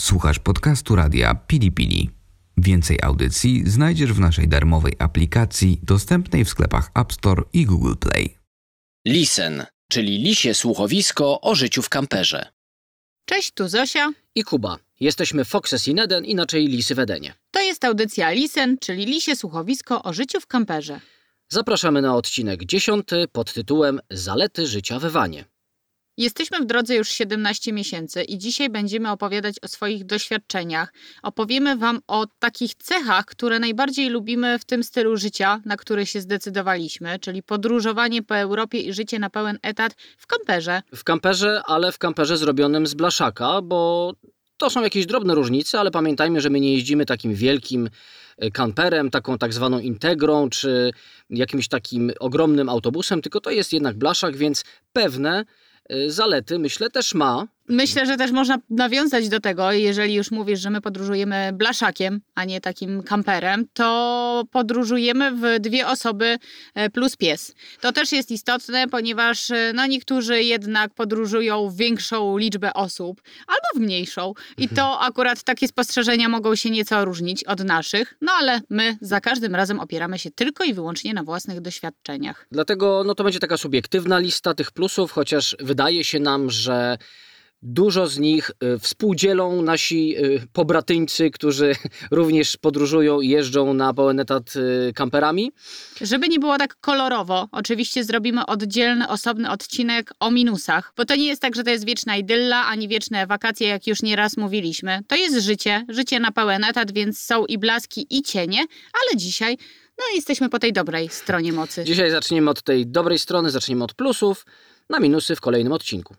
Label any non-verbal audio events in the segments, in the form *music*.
Słuchasz podcastu radia Pili Pili. Więcej audycji znajdziesz w naszej darmowej aplikacji dostępnej w sklepach App Store i Google Play. Lisen, czyli lisie słuchowisko o życiu w kamperze. Cześć, tu Zosia. i Kuba. Jesteśmy Foxes in Eden, inaczej Lisy w Edenie. To jest audycja Lisen, czyli lisie słuchowisko o życiu w kamperze. Zapraszamy na odcinek 10 pod tytułem Zalety życia w wanie. Jesteśmy w drodze już 17 miesięcy i dzisiaj będziemy opowiadać o swoich doświadczeniach. Opowiemy Wam o takich cechach, które najbardziej lubimy w tym stylu życia, na który się zdecydowaliśmy, czyli podróżowanie po Europie i życie na pełen etat w kamperze. W kamperze, ale w kamperze zrobionym z blaszaka, bo to są jakieś drobne różnice, ale pamiętajmy, że my nie jeździmy takim wielkim e, kamperem, taką tak zwaną integrą, czy jakimś takim ogromnym autobusem, tylko to jest jednak blaszak, więc pewne zalety, myślę, też ma. Myślę, że też można nawiązać do tego, jeżeli już mówisz, że my podróżujemy blaszakiem, a nie takim kamperem, to podróżujemy w dwie osoby e, plus pies. To też jest istotne, ponieważ e, no, niektórzy jednak podróżują w większą liczbę osób albo w mniejszą. I to akurat takie spostrzeżenia mogą się nieco różnić od naszych, no ale my za każdym razem opieramy się tylko i wyłącznie na własnych doświadczeniach. Dlatego no, to będzie taka subiektywna lista tych plusów, chociaż wydaje się nam, że dużo z nich y, współdzielą nasi y, pobratyńcy, którzy *laughs* również podróżują i jeżdżą na pełen etat y, kamperami. Żeby nie było tak kolorowo, oczywiście zrobimy oddzielny, osobny odcinek o minusach, bo to nie jest tak, że to jest wieczna idylla, ani wieczne wakacje, jak już nieraz mówiliśmy. To jest życie, życie na pełen etat, więc są i blaski, i cienie, ale dzisiaj no jesteśmy po tej dobrej stronie mocy. Dzisiaj zaczniemy od tej dobrej strony, zaczniemy od plusów, na minusy w kolejnym odcinku.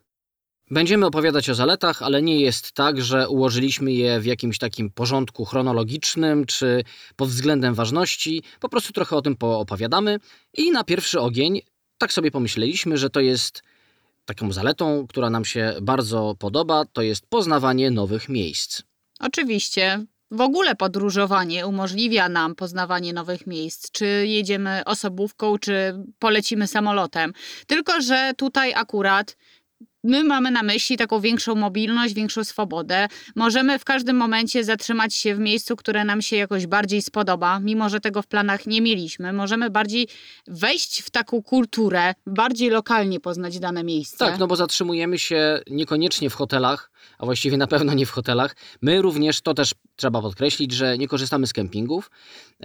Będziemy opowiadać o zaletach, ale nie jest tak, że ułożyliśmy je w jakimś takim porządku chronologicznym czy pod względem ważności. Po prostu trochę o tym poopowiadamy. I na pierwszy ogień tak sobie pomyśleliśmy, że to jest taką zaletą, która nam się bardzo podoba, to jest poznawanie nowych miejsc. Oczywiście. W ogóle podróżowanie umożliwia nam poznawanie nowych miejsc, czy jedziemy osobówką, czy polecimy samolotem. Tylko, że tutaj akurat my mamy na myśli taką większą mobilność, większą swobodę. Możemy w każdym momencie zatrzymać się w miejscu, które nam się jakoś bardziej spodoba, mimo że tego w planach nie mieliśmy. Możemy bardziej wejść w taką kulturę, bardziej lokalnie poznać dane miejsce. Tak, no bo zatrzymujemy się niekoniecznie w hotelach, a właściwie na pewno nie w hotelach. My również, to też trzeba podkreślić, że nie korzystamy z kempingów.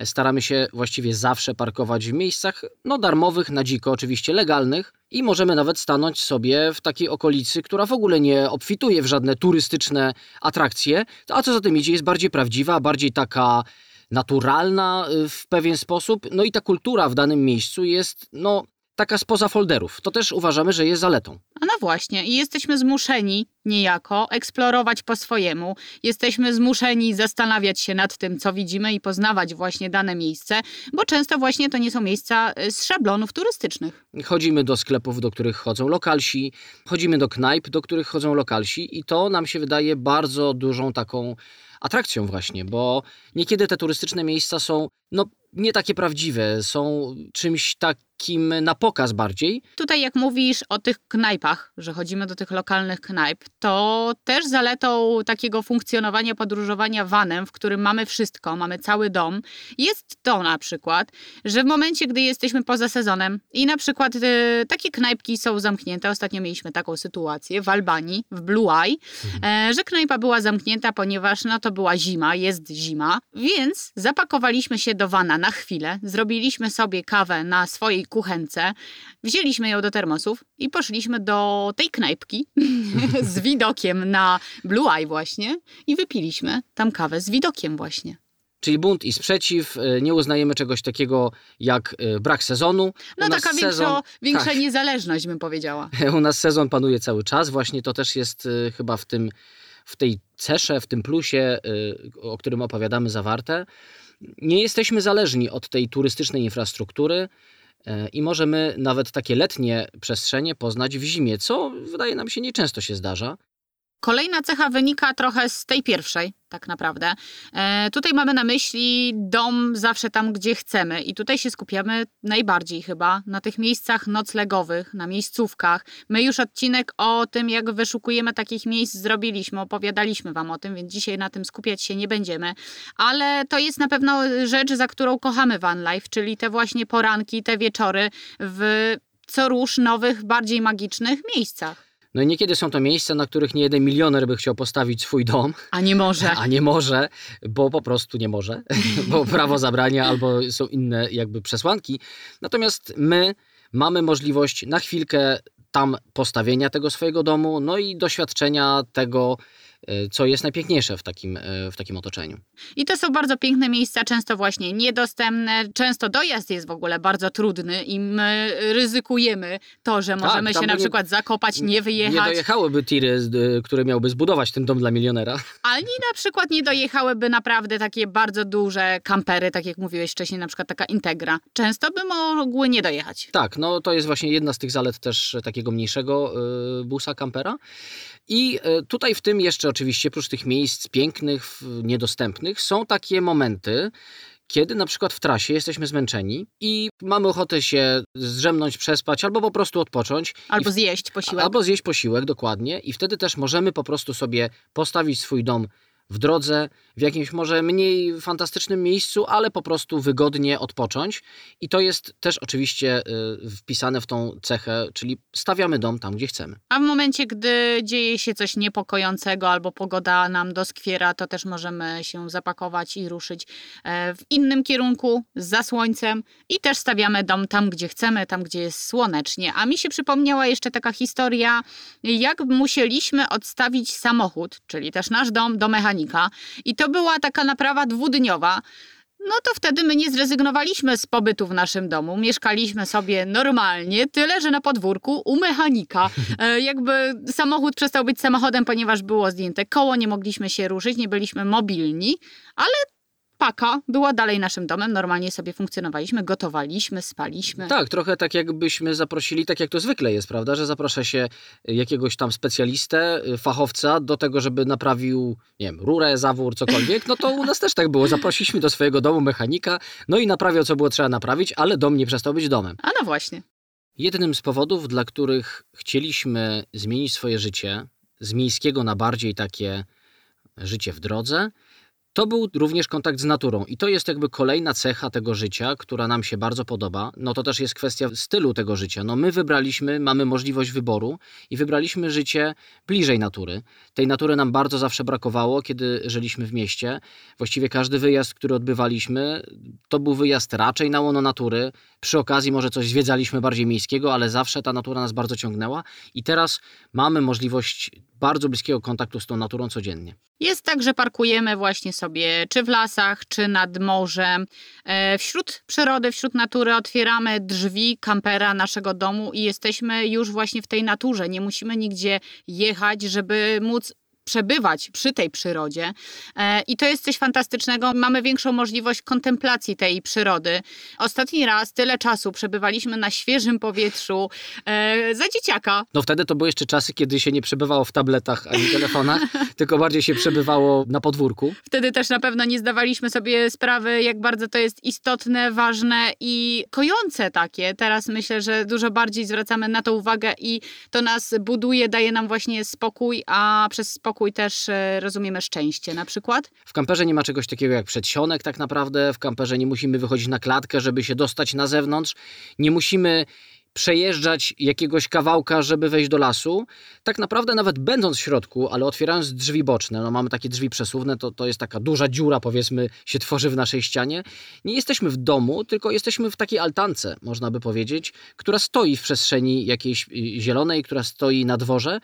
Staramy się właściwie zawsze parkować w miejscach, no darmowych, na dziko, oczywiście legalnych i możemy nawet stanąć sobie w takiej okolicy, która w ogóle nie obfituje w żadne turystyczne atrakcje, a co za tym idzie, jest bardziej prawdziwa, bardziej taka naturalna y, w pewien sposób. No i ta kultura w danym miejscu jest, no, taka spoza folderów. To też uważamy, że jest zaletą. A no właśnie, i jesteśmy zmuszeni niejako eksplorować po swojemu. Jesteśmy zmuszeni zastanawiać się nad tym, co widzimy i poznawać właśnie dane miejsce, bo często właśnie to nie są miejsca y, z szablonów turystycznych. Chodzimy do sklepów, do których chodzą lokalsi, chodzimy do knajp, do których chodzą lokalsi i to nam się wydaje bardzo dużą taką atrakcją właśnie, bo niekiedy te turystyczne miejsca są no nie takie prawdziwe, są czymś takim na pokaz bardziej. Tutaj jak mówisz o tych knajpach, że chodzimy do tych lokalnych knajp, to też zaletą takiego funkcjonowania podróżowania vanem, w którym mamy wszystko, mamy cały dom, jest to na przykład, że w momencie, gdy jesteśmy poza sezonem i na przykład y, takie knajpki są zamknięte, ostatnio mieliśmy taką sytuację w Albanii, w Blue Eye, e, że knajpa była zamknięta, ponieważ no to była zima, jest zima, więc zapakowaliśmy się do vana na chwilę, zrobiliśmy sobie kawę na swojej kuchence, wzięliśmy ją do termosów i poszliśmy do tej knajpki *laughs* z widokiem na Blue Eye właśnie i wypiliśmy tam kawę z widokiem właśnie. Czyli bunt i sprzeciw, y, nie uznajemy czegoś takiego jak y, brak sezonu. No taka sezon- większo, większa tak. niezależność bym powiedziała. *laughs* U nas sezon panuje cały czas, właśnie to też jest y, chyba w tym, w tej cesze, w tym plusie, o którym opowiadamy, zawarte. Nie jesteśmy zależni od tej turystycznej infrastruktury i możemy nawet takie letnie przestrzenie poznać w zimie, co wydaje nam się nieczęsto się zdarza. Kolejna cecha wynika trochę z tej pierwszej, tak naprawdę. E, tutaj mamy na myśli dom zawsze tam, gdzie chcemy i tutaj się skupiamy najbardziej chyba na tych miejscach noclegowych, na miejscówkach. My już odcinek o tym, jak wyszukujemy takich miejsc zrobiliśmy, opowiadaliśmy Wam o tym, więc dzisiaj na tym skupiać się nie będziemy, ale to jest na pewno rzecz, za którą kochamy Van Life, czyli te właśnie poranki, te wieczory w co róż nowych, bardziej magicznych miejscach. No i niekiedy są to miejsca, na których nie jeden milioner by chciał postawić swój dom. A nie może. A nie może, bo po prostu nie może, *laughs* bo prawo zabrania albo są inne jakby przesłanki. Natomiast my mamy możliwość na chwilkę tam postawienia tego swojego domu, no i doświadczenia tego, co jest najpiękniejsze w takim, y, w takim otoczeniu. I to są bardzo piękne miejsca, często właśnie niedostępne, często dojazd jest w ogóle bardzo trudny i my ryzykujemy to, że tak, możemy tak, się na przykład zakopać, nie wyjechać. Nie dojechałyby tiry, które miałby zbudować ten dom dla milionera. Ani na przykład nie dojechałyby naprawdę takie bardzo duże kampery, tak jak mówiłeś wcześniej, na przykład taka Integra. Często by mogły nie dojechać. Tak, no to jest właśnie jedna z tych zalet też takiego mniejszego busa, kampera. I tutaj w tym jeszcze oczywiście, prócz tych miejsc pięknych, niedostępnych, są takie momenty, kiedy na przykład w trasie jesteśmy zmęczeni i mamy ochotę się zdrzemnąć, przespać albo po prostu odpocząć. Albo zjeść posiłek. Albo zjeść posiłek, dokładnie. I wtedy też możemy po prostu sobie postawić swój dom w drodze, w jakimś może mniej fantastycznym miejscu, ale po prostu wygodnie odpocząć. I to jest też oczywiście y, wpisane w tą cechę, czyli stawiamy dom tam, gdzie chcemy. A w momencie, gdy dzieje się coś niepokojącego albo pogoda nam doskwiera, to też możemy się zapakować i ruszyć e, w innym kierunku, za słońcem i też stawiamy dom tam, gdzie chcemy, tam, gdzie jest słonecznie. A mi się przypomniała jeszcze taka historia, jak musieliśmy odstawić samochód, czyli też nasz dom do mechanika. I to była taka naprawa dwudniowa, no to wtedy my nie zrezygnowaliśmy z pobytu w naszym domu. Mieszkaliśmy sobie normalnie, tyle że na podwórku u mechanika. *laughs* E, jakby samochód przestał być samochodem, ponieważ było zdjęte koło, nie mogliśmy się ruszyć, nie byliśmy mobilni, ale Paka była dalej naszym domem, normalnie sobie funkcjonowaliśmy, gotowaliśmy, spaliśmy. Tak, trochę tak jakbyśmy zaprosili, tak jak to zwykle jest, prawda, że zaprasza się jakiegoś tam specjalistę, fachowca do tego, żeby naprawił, nie wiem, rurę, zawór, cokolwiek, no to u nas też tak było. Zaprosiliśmy do swojego domu mechanika, no i naprawiał, co było trzeba naprawić, ale dom nie przestał być domem. A no właśnie. Jednym z powodów, dla których chcieliśmy zmienić swoje życie z miejskiego na bardziej takie życie w drodze, to był również kontakt z naturą i to jest jakby kolejna cecha tego życia, która nam się bardzo podoba. No to też jest kwestia stylu tego życia. No my wybraliśmy, mamy możliwość wyboru i wybraliśmy życie bliżej natury. Tej natury nam bardzo zawsze brakowało, kiedy żyliśmy w mieście. Właściwie każdy wyjazd, który odbywaliśmy, to był wyjazd raczej na łono natury. Przy okazji może coś zwiedzaliśmy bardziej miejskiego, ale zawsze ta natura nas bardzo ciągnęła i teraz mamy możliwość bardzo bliskiego kontaktu z tą naturą codziennie. Jest tak, że parkujemy właśnie sobie czy w lasach, czy nad morzem. E, wśród przyrody, wśród natury otwieramy drzwi kampera naszego domu i jesteśmy już właśnie w tej naturze. Nie musimy nigdzie jechać, żeby móc przebywać przy tej przyrodzie. E, I to jest coś fantastycznego. Mamy większą możliwość kontemplacji tej przyrody. Ostatni raz tyle czasu przebywaliśmy na świeżym powietrzu e, za dzieciaka. No wtedy to były jeszcze czasy, kiedy się nie przebywało w tabletach ani telefonach, *laughs* tylko bardziej się przebywało na podwórku. Wtedy też na pewno nie zdawaliśmy sobie sprawy, jak bardzo to jest istotne, ważne i kojące takie. Teraz myślę, że dużo bardziej zwracamy na to uwagę i to nas buduje, daje nam właśnie spokój, a przez spokój spokój też e, rozumiemy szczęście na przykład? W kamperze nie ma czegoś takiego jak przedsionek tak naprawdę. W kamperze nie musimy wychodzić na klatkę, żeby się dostać na zewnątrz. Nie musimy przejeżdżać jakiegoś kawałka, żeby wejść do lasu. Tak naprawdę nawet będąc w środku, ale otwierając drzwi boczne, no mamy takie drzwi przesuwne, to, to jest taka duża dziura powiedzmy się tworzy w naszej ścianie. Nie jesteśmy w domu, tylko jesteśmy w takiej altance, można by powiedzieć, która stoi w przestrzeni jakiejś y, zielonej, która stoi na dworze.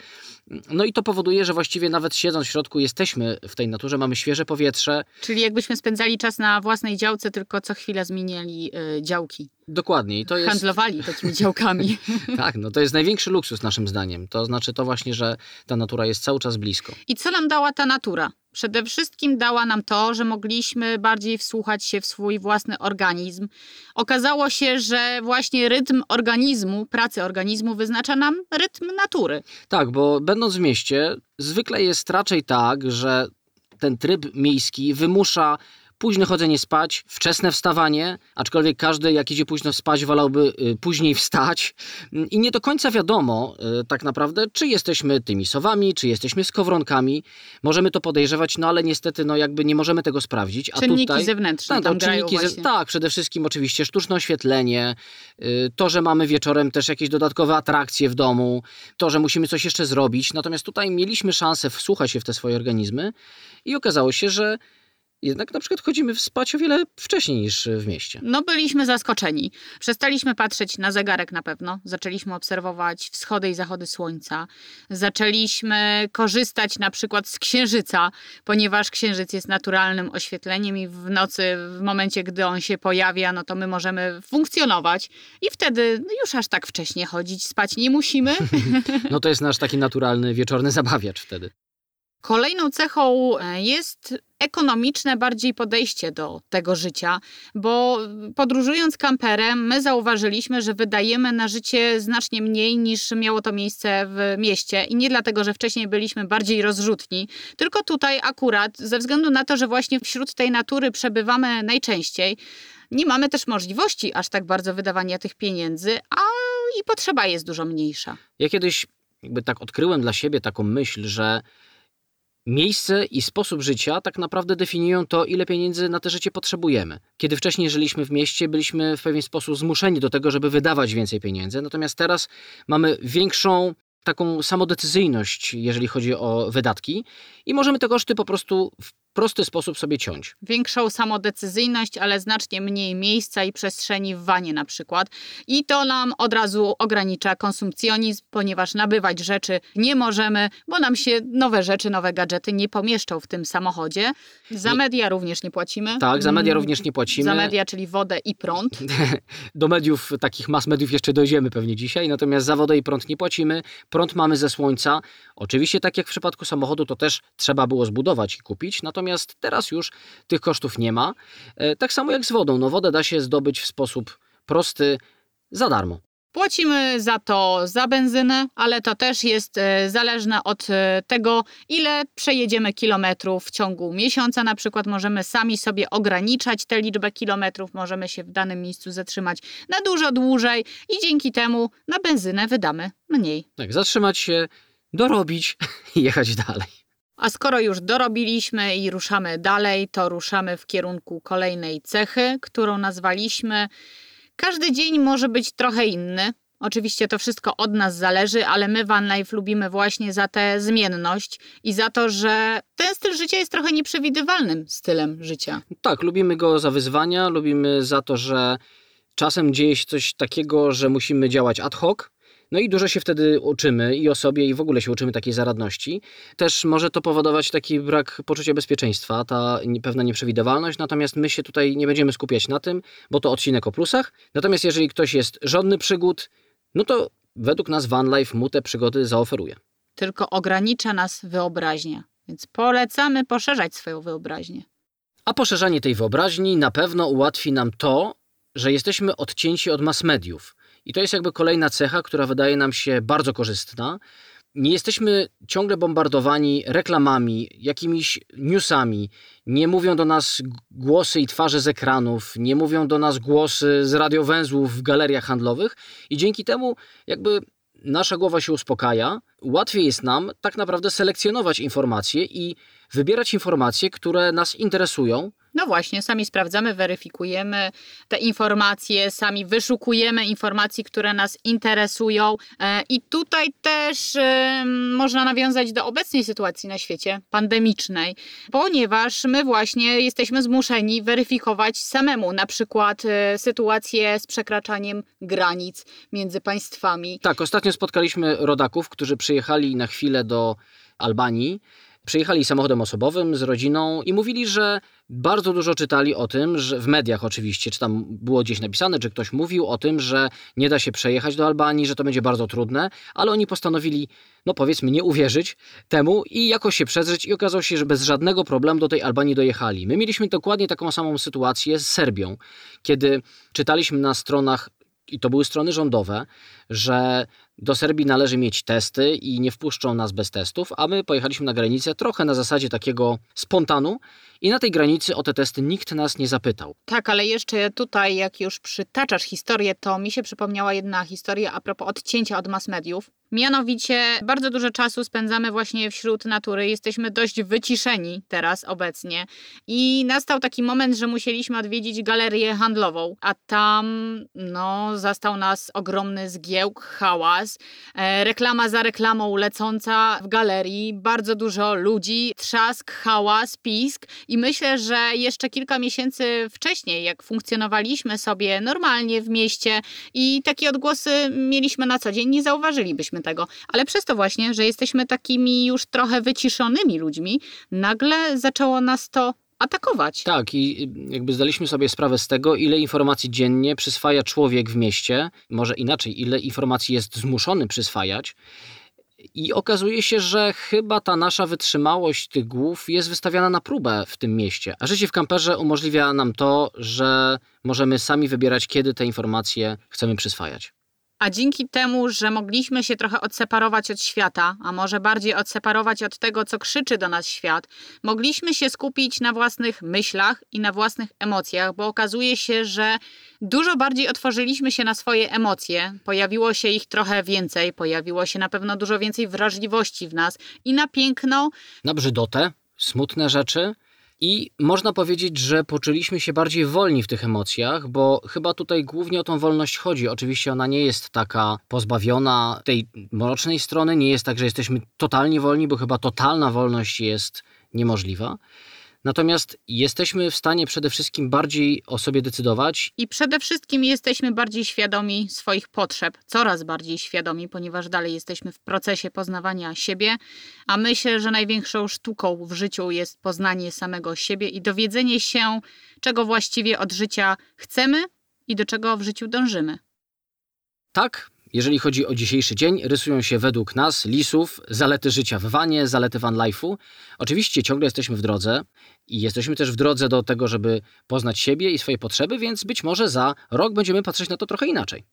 No i to powoduje, że właściwie nawet siedząc w środku jesteśmy w tej naturze, mamy świeże powietrze. Czyli jakbyśmy spędzali czas na własnej działce, tylko co chwilę zmieniali y, działki. Dokładnie. I to jest... Handlowali *laughs* takimi działkami. tak, no to jest największy luksus naszym zdaniem. To znaczy to właśnie, że ta natura jest cały czas blisko. I co nam dała ta natura? Przede wszystkim dała nam to, że mogliśmy bardziej wsłuchać się w swój własny organizm. Okazało się, że właśnie rytm organizmu, pracy organizmu wyznacza nam rytm natury. Tak, bo będąc w mieście, zwykle jest raczej tak, że ten tryb miejski wymusza późne chodzenie spać, wczesne wstawanie, aczkolwiek każdy jak idzie późno spać wolałby y, później wstać i nie do końca wiadomo y, tak naprawdę, czy jesteśmy tymi sowami, czy jesteśmy skowronkami. Możemy to podejrzewać, no ale niestety no jakby nie możemy tego sprawdzić. A czynniki tutaj, zewnętrzne tak, tam czynniki ze, Tak, przede wszystkim oczywiście sztuczne oświetlenie, y, to, że mamy wieczorem też jakieś dodatkowe atrakcje w domu, to, że musimy coś jeszcze zrobić. Natomiast tutaj mieliśmy szansę wsłuchać się w te swoje organizmy i okazało się, że jednak na przykład chodzimy spać o wiele wcześniej niż w mieście. No byliśmy zaskoczeni. Przestaliśmy patrzeć na zegarek na pewno. Zaczęliśmy obserwować wschody i zachody słońca. Zaczęliśmy korzystać na przykład z księżyca, ponieważ księżyc jest naturalnym oświetleniem i w nocy, w momencie, gdy on się pojawia, no to my możemy funkcjonować i wtedy no już aż tak wcześnie chodzić, spać nie musimy. *laughs* *laughs* no to jest nasz taki naturalny wieczorny zabawiacz wtedy. Kolejną cechą e, jest ekonomiczne bardziej podejście do tego życia, bo podróżując kamperem, my zauważyliśmy, że wydajemy na życie znacznie mniej niż miało to miejsce w mieście. I nie dlatego, że wcześniej byliśmy bardziej rozrzutni, tylko tutaj akurat ze względu na to, że właśnie wśród tej natury przebywamy najczęściej, nie mamy też możliwości aż tak bardzo wydawania tych pieniędzy, a i potrzeba jest dużo mniejsza. Ja kiedyś jakby tak odkryłem dla siebie taką myśl, że Miejsce i sposób życia tak naprawdę definiują to, ile pieniędzy na te życie potrzebujemy. Kiedy wcześniej żyliśmy w mieście, byliśmy w pewien sposób zmuszeni do tego, żeby wydawać więcej pieniędzy, natomiast teraz mamy większą taką samodecyzyjność, jeżeli chodzi o wydatki, i możemy te koszty po prostu w prosty sposób sobie ciąć. Większą samodecyzyjność, ale znacznie mniej miejsca i przestrzeni w wanie na przykład. I to nam od razu ogranicza konsumpcjonizm, ponieważ nabywać rzeczy nie możemy, bo nam się nowe rzeczy, nowe gadżety nie pomieszczą w tym samochodzie. Za media również nie płacimy. Tak, za media również nie płacimy. Za media, czyli wodę i prąd. *laughs* Do mediów, takich mas mediów jeszcze dojdziemy pewnie dzisiaj, natomiast za wodę i prąd nie płacimy. Prąd mamy ze słońca. Oczywiście tak jak w przypadku samochodu to też trzeba było zbudować i kupić, natomiast natomiast teraz już tych kosztów nie ma. E, tak samo jak z wodą. No, wodę da się zdobyć w sposób prosty, za darmo. Płacimy za to za benzynę, ale to też jest e, zależne od e, tego, ile przejedziemy kilometrów w ciągu miesiąca. Na przykład możemy sami sobie ograniczać tę liczbę kilometrów, możemy się w danym miejscu zatrzymać na dużo dłużej i dzięki temu na benzynę wydamy mniej. Tak, zatrzymać się, dorobić i jechać dalej. A skoro już dorobiliśmy i ruszamy dalej, to ruszamy w kierunku kolejnej cechy, którą nazwaliśmy każdy dzień może być trochę inny. Oczywiście to wszystko od nas zależy, ale my Van Life lubimy właśnie za tę zmienność i za to, że ten styl życia jest trochę nieprzewidywalnym stylem życia. Tak, lubimy go za wyzwania, lubimy za to, że czasem dzieje się coś takiego, że musimy działać ad hoc, no i dużo się wtedy uczymy i o sobie, i w ogóle się uczymy takiej zaradności. Też może to powodować taki brak poczucia bezpieczeństwa, ta pewna nieprzewidywalność, natomiast my się tutaj nie będziemy skupiać na tym, bo to odcinek o plusach. Natomiast jeżeli ktoś jest żadny przygód, no to według nas Van Life mu te przygody zaoferuje. Tylko ogranicza nas wyobraźnia, więc polecamy poszerzać swoją wyobraźnię. A poszerzanie tej wyobraźni na pewno ułatwi nam to, że jesteśmy odcięci od mass mediów. I to jest jakby kolejna cecha, która wydaje nam się bardzo korzystna. Nie jesteśmy ciągle bombardowani reklamami, jakimiś newsami. Nie mówią do nas głosy i twarze z ekranów, nie mówią do nas głosy z radiowęzłów w galeriach handlowych, i dzięki temu, jakby nasza głowa się uspokaja, łatwiej jest nam tak naprawdę selekcjonować informacje i wybierać informacje, które nas interesują, no właśnie, sami sprawdzamy, weryfikujemy te informacje, sami wyszukujemy informacji, które nas interesują. E, I tutaj też można nawiązać do obecnej sytuacji na świecie pandemicznej, ponieważ my właśnie jesteśmy zmuszeni weryfikować samemu na przykład e, sytuację z przekraczaniem granic między państwami. Tak, ostatnio spotkaliśmy rodaków, którzy przyjechali na chwilę do Albanii Przyjechali samochodem osobowym z rodziną i mówili, że bardzo dużo czytali o tym, że w mediach oczywiście, czy tam było gdzieś napisane, czy ktoś mówił o tym, że nie da się przejechać do Albanii, że to będzie bardzo trudne, ale oni postanowili, no powiedzmy, nie uwierzyć temu i jakoś się przedrzeć i okazało się, że bez żadnego problemu do tej Albanii dojechali. My mieliśmy dokładnie taką samą sytuację z Serbią, kiedy czytaliśmy na stronach i to były strony rządowe, że do Serbii należy mieć testy i nie wpuszczą nas bez testów, a my pojechaliśmy na granicę trochę na zasadzie takiego spontanu i na tej granicy o te testy nikt nas nie zapytał. Tak, ale jeszcze tutaj, jak już przytaczasz historię, to mi się przypomniała jedna historia a propos odcięcia od mass mediów. Mianowicie bardzo dużo czasu spędzamy właśnie wśród natury, jesteśmy dość wyciszeni teraz obecnie i nastał taki moment, że musieliśmy odwiedzić galerię handlową, a tam no, zastał nas ogromny zgiełk, hałas, e, reklama za reklamą lecąca w galerii, bardzo dużo ludzi, trzask, hałas, pisk. I myślę, że jeszcze kilka miesięcy wcześniej, jak funkcjonowaliśmy sobie normalnie w mieście i takie odgłosy mieliśmy na co dzień, nie zauważylibyśmy tego. Ale przez to właśnie, że jesteśmy takimi już trochę wyciszonymi ludźmi, nagle zaczęło nas to atakować. Tak, i jakby zdaliśmy sobie sprawę z tego, ile informacji dziennie przyswaja człowiek w mieście, może inaczej, ile informacji jest zmuszony przyswajać. I okazuje się, że chyba ta nasza wytrzymałość tych głów jest wystawiana na próbę w tym mieście. A życie w kamperze umożliwia nam to, że możemy sami wybierać, kiedy te informacje chcemy przyswajać. A dzięki temu, że mogliśmy się trochę odseparować od świata, a może bardziej odseparować od tego, co krzyczy do nas świat, mogliśmy się skupić na własnych myślach i na własnych emocjach, bo okazuje się, że dużo bardziej otworzyliśmy się na swoje emocje, pojawiło się ich trochę więcej, pojawiło się na pewno dużo więcej wrażliwości w nas i na piękno. Na brzydotę, smutne rzeczy i można powiedzieć, że poczuliśmy się bardziej wolni w tych emocjach, bo chyba tutaj głównie o tą wolność chodzi. Oczywiście ona nie jest taka pozbawiona tej mrocznej strony, nie jest tak, że jesteśmy totalnie wolni, bo chyba totalna wolność jest niemożliwa. Natomiast jesteśmy w stanie przede wszystkim bardziej o sobie decydować. I przede wszystkim jesteśmy bardziej świadomi swoich potrzeb, coraz bardziej świadomi, ponieważ dalej jesteśmy w procesie poznawania siebie, a myślę, że największą sztuką w życiu jest poznanie samego siebie i dowiedzenie się, czego właściwie od życia chcemy i do czego w życiu dążymy. Tak, jeżeli chodzi o dzisiejszy dzień, rysują się według nas, lisów, zalety życia w wanie, zalety van life'u. Oczywiście ciągle jesteśmy w drodze i jesteśmy też w drodze do tego, żeby poznać siebie i swoje potrzeby, więc być może za rok będziemy patrzeć na to trochę inaczej.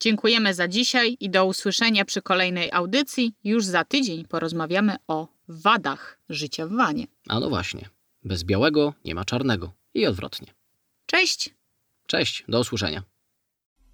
Dziękujemy za dzisiaj i do usłyszenia przy kolejnej audycji. Już za tydzień porozmawiamy o wadach życia w wanie. A no właśnie, bez białego nie ma czarnego i odwrotnie. Cześć! Cześć, do usłyszenia.